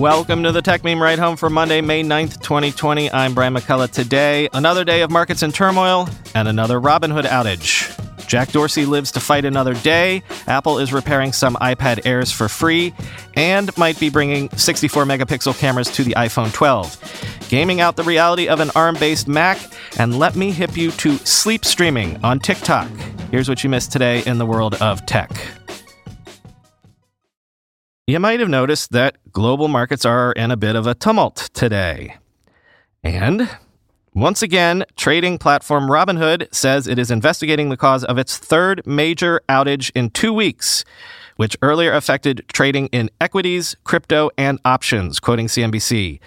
Welcome to the Techmeme Ride Home for Monday, May 9th, 2020. I'm Brian McCullough. Today, another day of markets in turmoil and another Robinhood outage. Jack Dorsey lives to fight another day. Apple is repairing some iPad Airs for free and might be bringing 64 megapixel cameras to the iPhone 12. Gaming out the reality of an ARM based Mac, and let me hip you to sleep streaming on TikTok. Here's what you missed today in the world of tech. You might have noticed that global markets are in a bit of a tumult today. And once again, trading platform Robinhood says it is investigating the cause of its third major outage in two weeks, which earlier affected trading in equities, crypto, and options, quoting CNBC.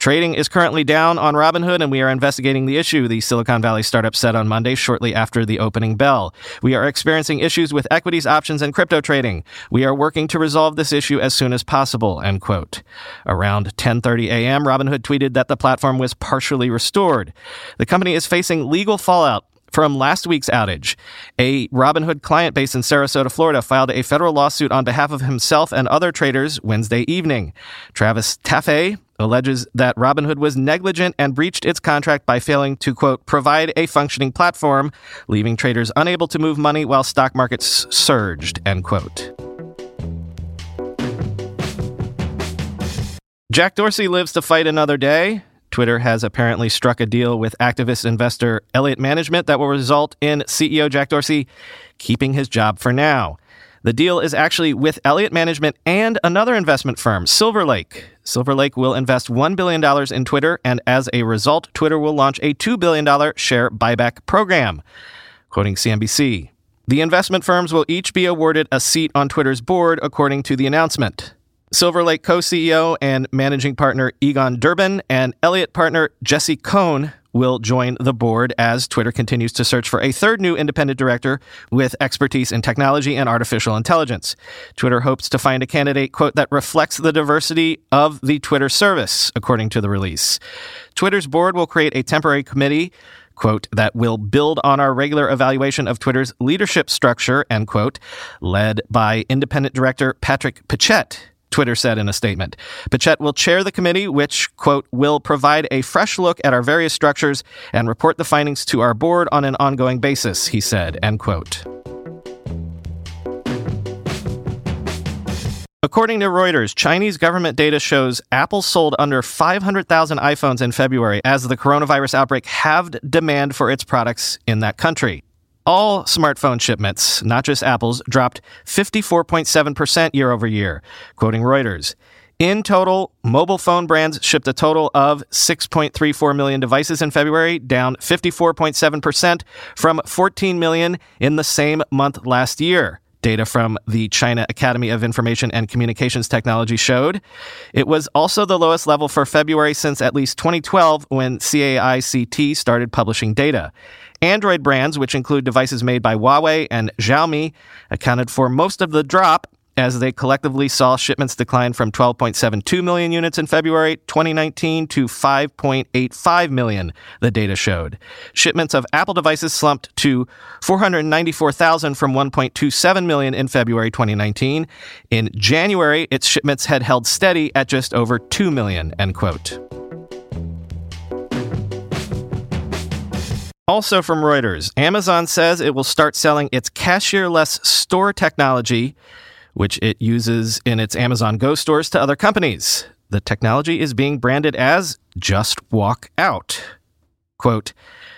Trading is currently down on Robinhood, and we are investigating the issue, the Silicon Valley startup said on Monday, shortly after the opening bell. We are experiencing issues with equities, options, and crypto trading. We are working to resolve this issue as soon as possible, end quote. Around 10.30 a.m., Robinhood tweeted that the platform was partially restored. The company is facing legal fallout from last week's outage. A Robinhood client based in Sarasota, Florida, filed a federal lawsuit on behalf of himself and other traders Wednesday evening. Travis Taffet alleges that Robinhood was negligent and breached its contract by failing to, quote, provide a functioning platform, leaving traders unable to move money while stock markets surged, end quote. Jack Dorsey lives to fight another day. Twitter has apparently struck a deal with activist investor Elliott Management that will result in CEO Jack Dorsey keeping his job for now. The deal is actually with Elliott Management and another investment firm, Silver Lake. Silver Lake will invest $1 billion in Twitter, and as a result, Twitter will launch a $2 billion share buyback program. Quoting CNBC, the investment firms will each be awarded a seat on Twitter's board, according to the announcement. Silver Lake co CEO and managing partner Egon Durban and Elliott partner Jesse Cohn will join the board as Twitter continues to search for a third new independent director with expertise in technology and artificial intelligence. Twitter hopes to find a candidate, quote, that reflects the diversity of the Twitter service, according to the release. Twitter's board will create a temporary committee quote, that will build on our regular evaluation of Twitter's leadership structure, end quote, led by independent director Patrick Pichette. Twitter said in a statement. Pichette will chair the committee, which, quote, will provide a fresh look at our various structures and report the findings to our board on an ongoing basis, he said, end quote. According to Reuters, Chinese government data shows Apple sold under 500,000 iPhones in February as the coronavirus outbreak halved demand for its products in that country. All smartphone shipments, not just Apple's, dropped 54.7% year over year, quoting Reuters. In total, mobile phone brands shipped a total of 6.34 million devices in February, down 54.7% from 14 million in the same month last year data from the China Academy of Information and Communications Technology showed. It was also the lowest level for February since at least 2012 when CAICT started publishing data. Android brands, which include devices made by Huawei and Xiaomi, accounted for most of the drop as they collectively saw shipments decline from 12.72 million units in February 2019 to 5.85 million, the data showed. Shipments of Apple devices slumped to 494,000 from 1.27 million in February 2019. In January, its shipments had held steady at just over 2 million, end quote. Also from Reuters, Amazon says it will start selling its cashierless store technology which it uses in its Amazon Go stores to other companies. The technology is being branded as Just Walk Out. Quote,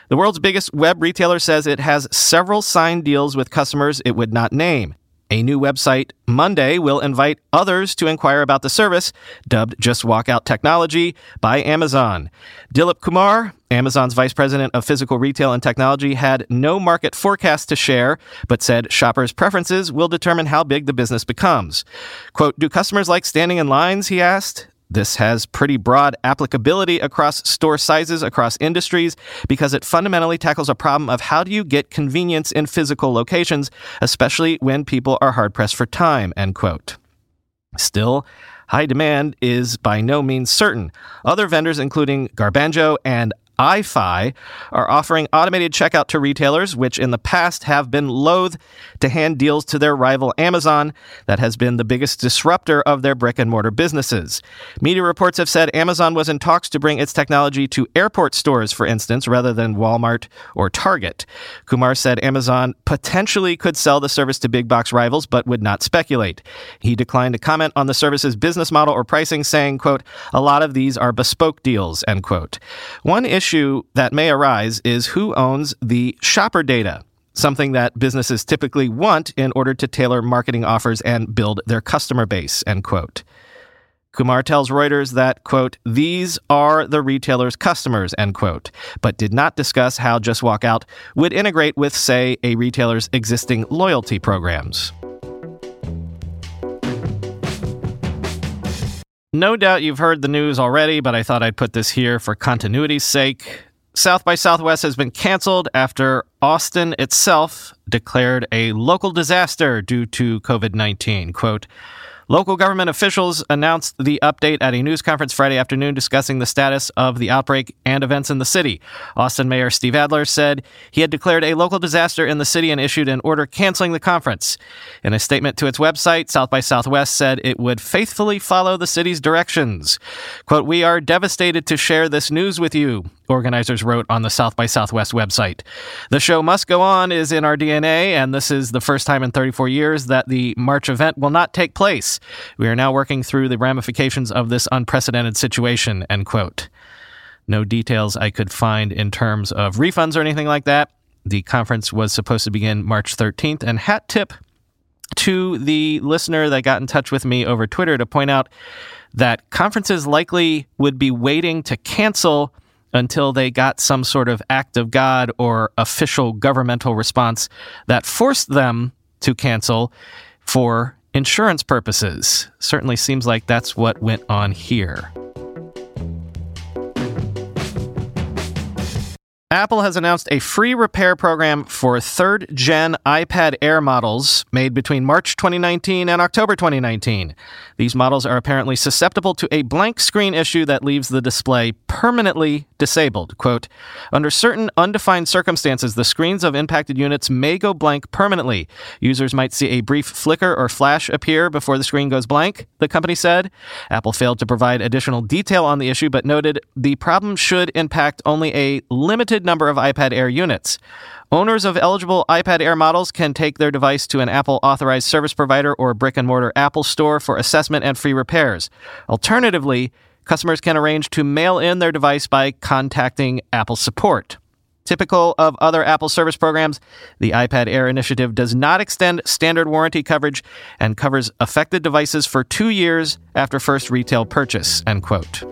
the world's biggest web retailer says it has several signed deals with customers it would not name. A new website Monday will invite others to inquire about the service, dubbed Just Walk Out Technology by Amazon. Dilip Kumar, Amazon's vice president of physical retail and technology, had no market forecast to share, but said shoppers' preferences will determine how big the business becomes. Quote, Do customers like standing in lines? He asked. This has pretty broad applicability across store sizes, across industries, because it fundamentally tackles a problem of how do you get convenience in physical locations, especially when people are hard pressed for time, end quote. Still, high demand is by no means certain. Other vendors, including Grabango and AiFi are offering automated checkout to retailers, which in the past have been loath to hand deals to their rival Amazon, that has been the biggest disruptor of their brick and mortar businesses. Media reports have said Amazon was in talks to bring its technology to airport stores, for instance, rather than Walmart or Target. Kumar said Amazon potentially could sell the service to big box rivals, but would not speculate. He declined to comment on the service's business model or pricing, saying, quote, a lot of these are bespoke deals, end quote. One issue issue that may arise is who owns the shopper data, something that businesses typically want in order to tailor marketing offers and build their customer base, end quote. Kumar tells Reuters that, quote, these are the retailer's customers, end quote, but did not discuss how Just Walk Out would integrate with, say, a retailer's existing loyalty programs. No doubt you've heard the news already, but I thought I'd put this here for continuity's sake. South by Southwest has been canceled after Austin itself declared a local disaster due to COVID 19. Quote, Local government officials announced the update at a news conference Friday afternoon discussing the status of the outbreak and events in the city. Austin Mayor Steve Adler said he had declared a local disaster in the city and issued an order canceling the conference. In a statement to its website, South by Southwest said it would faithfully follow the city's directions. Quote, We are devastated to share this news with you organizers wrote on the South by Southwest website. The show must go on is in our DNA, and this is the first time in 34 years that the March event will not take place. We are now working through the ramifications of this unprecedented situation, end quote. No details I could find in terms of refunds or anything like that. The conference was supposed to begin March 13th, and hat tip to the listener that got in touch with me over Twitter to point out that conferences likely would be waiting to cancel until they got some sort of act of God or official governmental response that forced them to cancel for insurance purposes. Certainly seems like that's what went on here. Apple has announced a free repair program for third gen iPad Air models made between March 2019 and October 2019. These models are apparently susceptible to a blank screen issue that leaves the display permanently disabled. Quote, under certain undefined circumstances, the screens of impacted units may go blank permanently. Users might see a brief flicker or flash appear before the screen goes blank, the company said. Apple failed to provide additional detail on the issue, but noted the problem should impact only a limited limited number of iPad Air units. Owners of eligible iPad Air models can take their device to an Apple authorized service provider or brick and mortar Apple store for assessment and free repairs. Alternatively, customers can arrange to mail in their device by contacting Apple support. Typical of other Apple service programs, the iPad Air initiative does not extend standard warranty coverage and covers affected devices for two years after first retail purchase. End quote.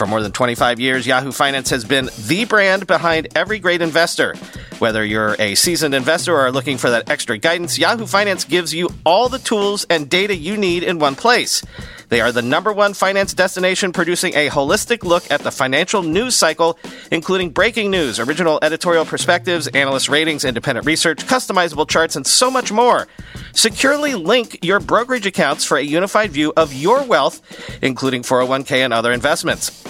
For more than 25 years, Yahoo Finance has been the brand behind every great investor. Whether you're a seasoned investor or are looking for that extra guidance, Yahoo Finance gives you all the tools and data you need in one place. They are the number one finance destination producing a holistic look at the financial news cycle, including breaking news, original editorial perspectives, analyst ratings, independent research, customizable charts, and so much more. Securely link your brokerage accounts for a unified view of your wealth, including 401k and other investments.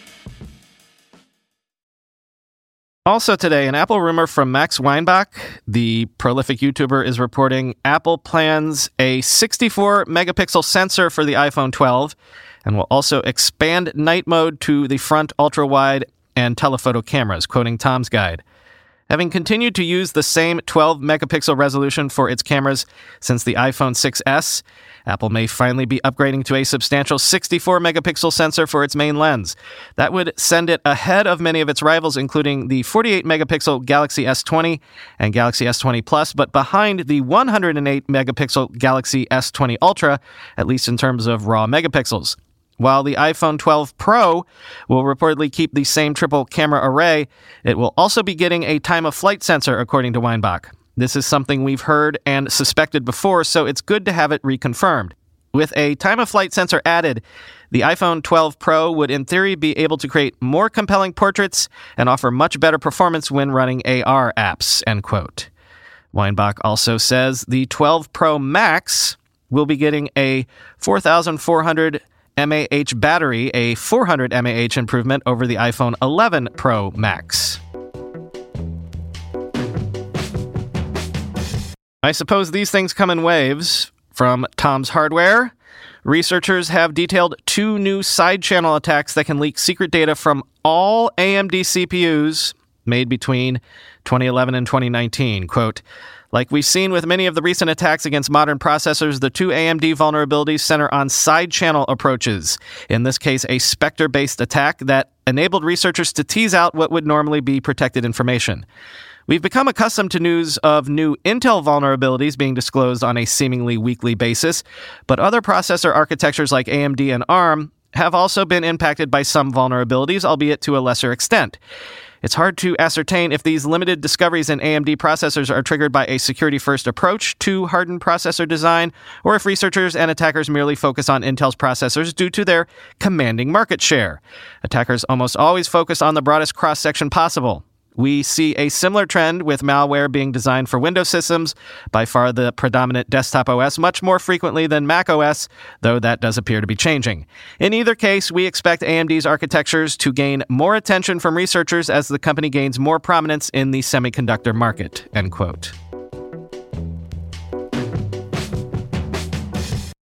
Also today, an Apple rumor from Max Weinbach, the prolific YouTuber, is reporting Apple plans a 64 megapixel sensor for the iPhone 12 and will also expand night mode to the front ultra wide and telephoto cameras, quoting Tom's Guide. Having continued to use the same 12 megapixel resolution for its cameras since the iPhone 6S, Apple may finally be upgrading to a substantial 64 megapixel sensor for its main lens. That would send it ahead of many of its rivals, including the 48 megapixel Galaxy S20 and Galaxy S20 Plus, but behind the 108 megapixel Galaxy S20 Ultra, at least in terms of raw megapixels. While the iPhone 12 Pro will reportedly keep the same triple camera array, it will also be getting a time of flight sensor, according to Weinbach. This is something we've heard and suspected before, so it's good to have it reconfirmed. With a time of flight sensor added, the iPhone 12 Pro would in theory be able to create more compelling portraits and offer much better performance when running AR apps, end quote. Weinbach also says the 12 Pro Max will be getting a 4400 mAh battery, a 400 mAh improvement over the iPhone 11 Pro Max. I suppose these things come in waves. From Tom's Hardware, researchers have detailed two new side channel attacks that can leak secret data from all AMD CPUs made between 2011 and 2019. Quote, like we've seen with many of the recent attacks against modern processors, the two AMD vulnerabilities center on side channel approaches. In this case, a Spectre based attack that enabled researchers to tease out what would normally be protected information. We've become accustomed to news of new Intel vulnerabilities being disclosed on a seemingly weekly basis, but other processor architectures like AMD and ARM have also been impacted by some vulnerabilities, albeit to a lesser extent. It's hard to ascertain if these limited discoveries in AMD processors are triggered by a security first approach to hardened processor design, or if researchers and attackers merely focus on Intel's processors due to their commanding market share. Attackers almost always focus on the broadest cross section possible. We see a similar trend with malware being designed for Windows systems, by far the predominant desktop OS, much more frequently than Mac OS, though that does appear to be changing. In either case, we expect AMD's architectures to gain more attention from researchers as the company gains more prominence in the semiconductor market. End quote.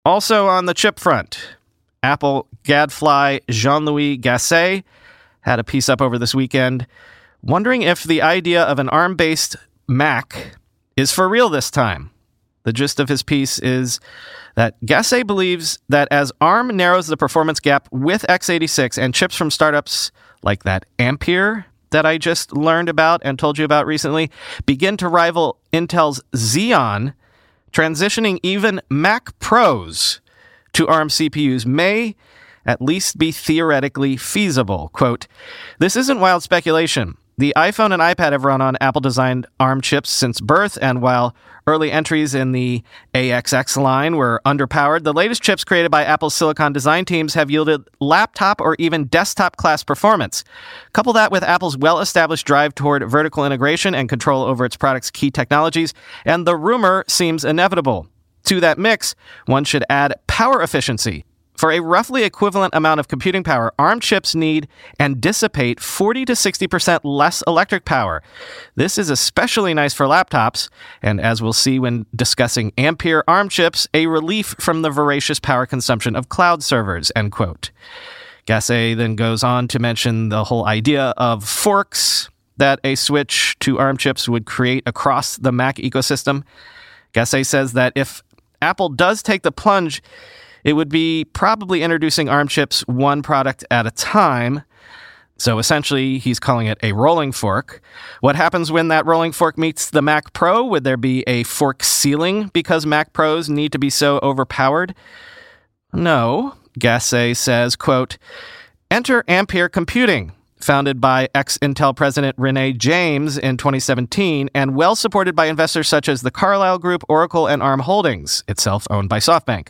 Also on the chip front, Apple gadfly Jean Louis Gassée had a piece up over this weekend wondering if the idea of an ARM based Mac is for real this time. The gist of his piece is that Gassée believes that as ARM narrows the performance gap with x86 and chips from startups like that Ampere that I just learned about and told you about recently begin to rival Intel's Xeon, transitioning even Mac Pros to ARM CPUs may at least be theoretically feasible. Quote, This isn't wild speculation. The iPhone and iPad have run on Apple designed ARM chips since birth, and while early entries in the AXX line were underpowered, the latest chips created by Apple's silicon design teams have yielded laptop or even desktop class performance. Couple that with Apple's well established drive toward vertical integration and control over its products' key technologies, and the rumor seems inevitable. To that mix, one should add power efficiency. For a roughly equivalent amount of computing power, ARM chips need and dissipate 40 to 60% less electric power. This is especially nice for laptops, and as we'll see when discussing Ampere ARM chips, a relief from the voracious power consumption of cloud servers, end quote. Gassée then goes on to mention the whole idea of forks that a switch to ARM chips would create across the Mac ecosystem. Gassée says that if Apple does take the plunge, it would be probably introducing ARM chips one product at a time. So essentially, he's calling it a rolling fork. What happens when that rolling fork meets the Mac Pro? Would there be a fork ceiling because Mac Pros need to be so overpowered? No. Gassée says, quote, Enter Ampere Computing, founded by ex Intel President Renee James in 2017 and well supported by investors such as the Carlyle Group, Oracle, and ARM Holdings, itself owned by SoftBank.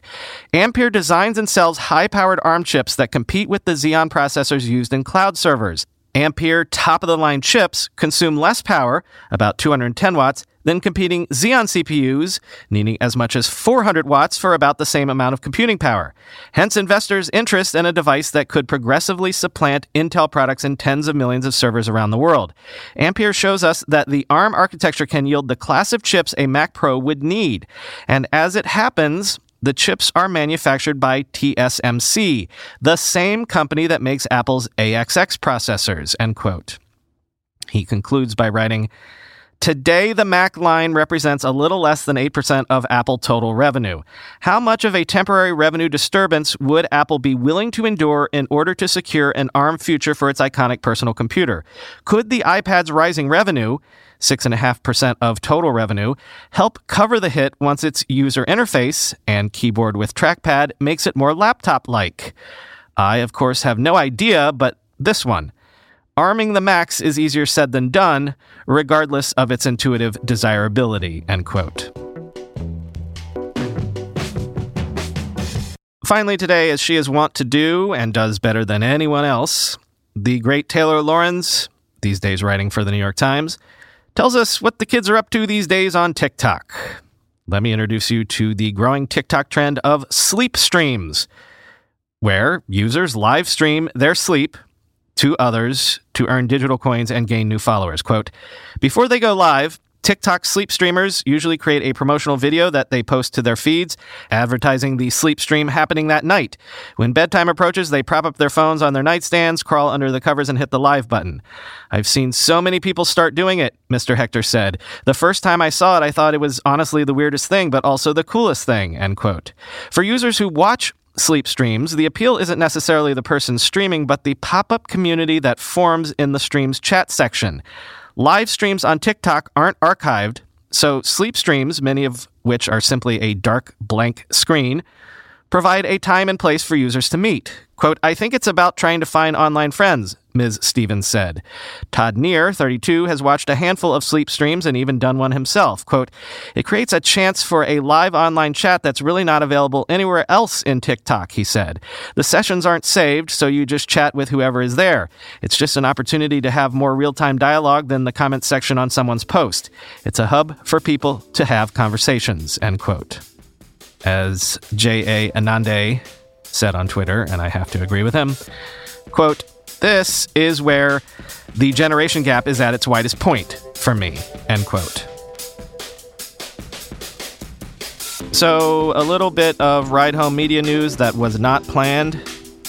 Ampere designs and sells high powered ARM chips that compete with the Xeon processors used in cloud servers. Ampere top of the line chips consume less power, about 210 watts, than competing Xeon CPUs, needing as much as 400 watts for about the same amount of computing power. Hence, investors' interest in a device that could progressively supplant Intel products in tens of millions of servers around the world. Ampere shows us that the ARM architecture can yield the class of chips a Mac Pro would need. And as it happens, the chips are manufactured by TSMC, the same company that makes Apple's AXX processors, end quote. He concludes by writing, Today, the Mac line represents a little less than 8% of Apple total revenue. How much of a temporary revenue disturbance would Apple be willing to endure in order to secure an ARM future for its iconic personal computer? Could the iPad's rising revenue, 6.5% of total revenue, help cover the hit once its user interface and keyboard with trackpad makes it more laptop like? I, of course, have no idea, but this one. Arming the Macs is easier said than done, regardless of its intuitive desirability. End quote. Finally, today, as she is wont to do and does better than anyone else, the great Taylor Lorenz, these days writing for the New York Times, tells us what the kids are up to these days on TikTok. Let me introduce you to the growing TikTok trend of sleep streams, where users live stream their sleep to others to earn digital coins and gain new followers. Quote, before they go live, TikTok sleep streamers usually create a promotional video that they post to their feeds, advertising the sleep stream happening that night. When bedtime approaches, they prop up their phones on their nightstands, crawl under the covers, and hit the live button. I've seen so many people start doing it, Mr. Hector said. The first time I saw it, I thought it was honestly the weirdest thing, but also the coolest thing, end quote. For users who watch sleep streams, the appeal isn't necessarily the person streaming, but the pop up community that forms in the stream's chat section. Live streams on TikTok aren't archived, so sleep streams, many of which are simply a dark blank screen, provide a time and place for users to meet. Quote, I think it's about trying to find online friends, Ms. Stevens said. Todd Neer, 32, has watched a handful of sleep streams and even done one himself. Quote, it creates a chance for a live online chat that's really not available anywhere else in TikTok, he said. The sessions aren't saved, so you just chat with whoever is there. It's just an opportunity to have more real time dialogue than the comment section on someone's post. It's a hub for people to have conversations, end quote. As J.A. Anande said on Twitter, and I have to agree with him, quote, this is where the generation gap is at its widest point for me, end quote. So, a little bit of ride home media news that was not planned.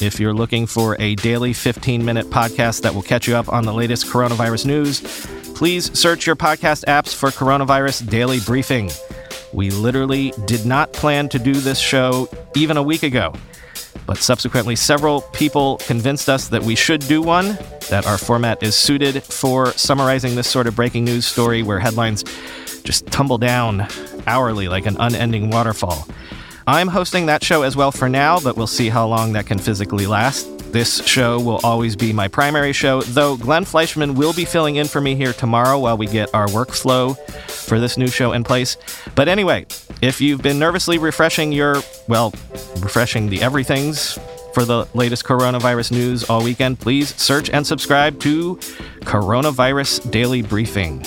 If you're looking for a daily 15 minute podcast that will catch you up on the latest coronavirus news, please search your podcast apps for Coronavirus Daily Briefing. We literally did not plan to do this show even a week ago. But subsequently, several people convinced us that we should do one, that our format is suited for summarizing this sort of breaking news story where headlines just tumble down hourly like an unending waterfall. I'm hosting that show as well for now, but we'll see how long that can physically last. This show will always be my primary show, though Glenn Fleishman will be filling in for me here tomorrow while we get our workflow for this new show in place. But anyway, if you've been nervously refreshing your, well, refreshing the everythings for the latest coronavirus news all weekend, please search and subscribe to Coronavirus Daily Briefing.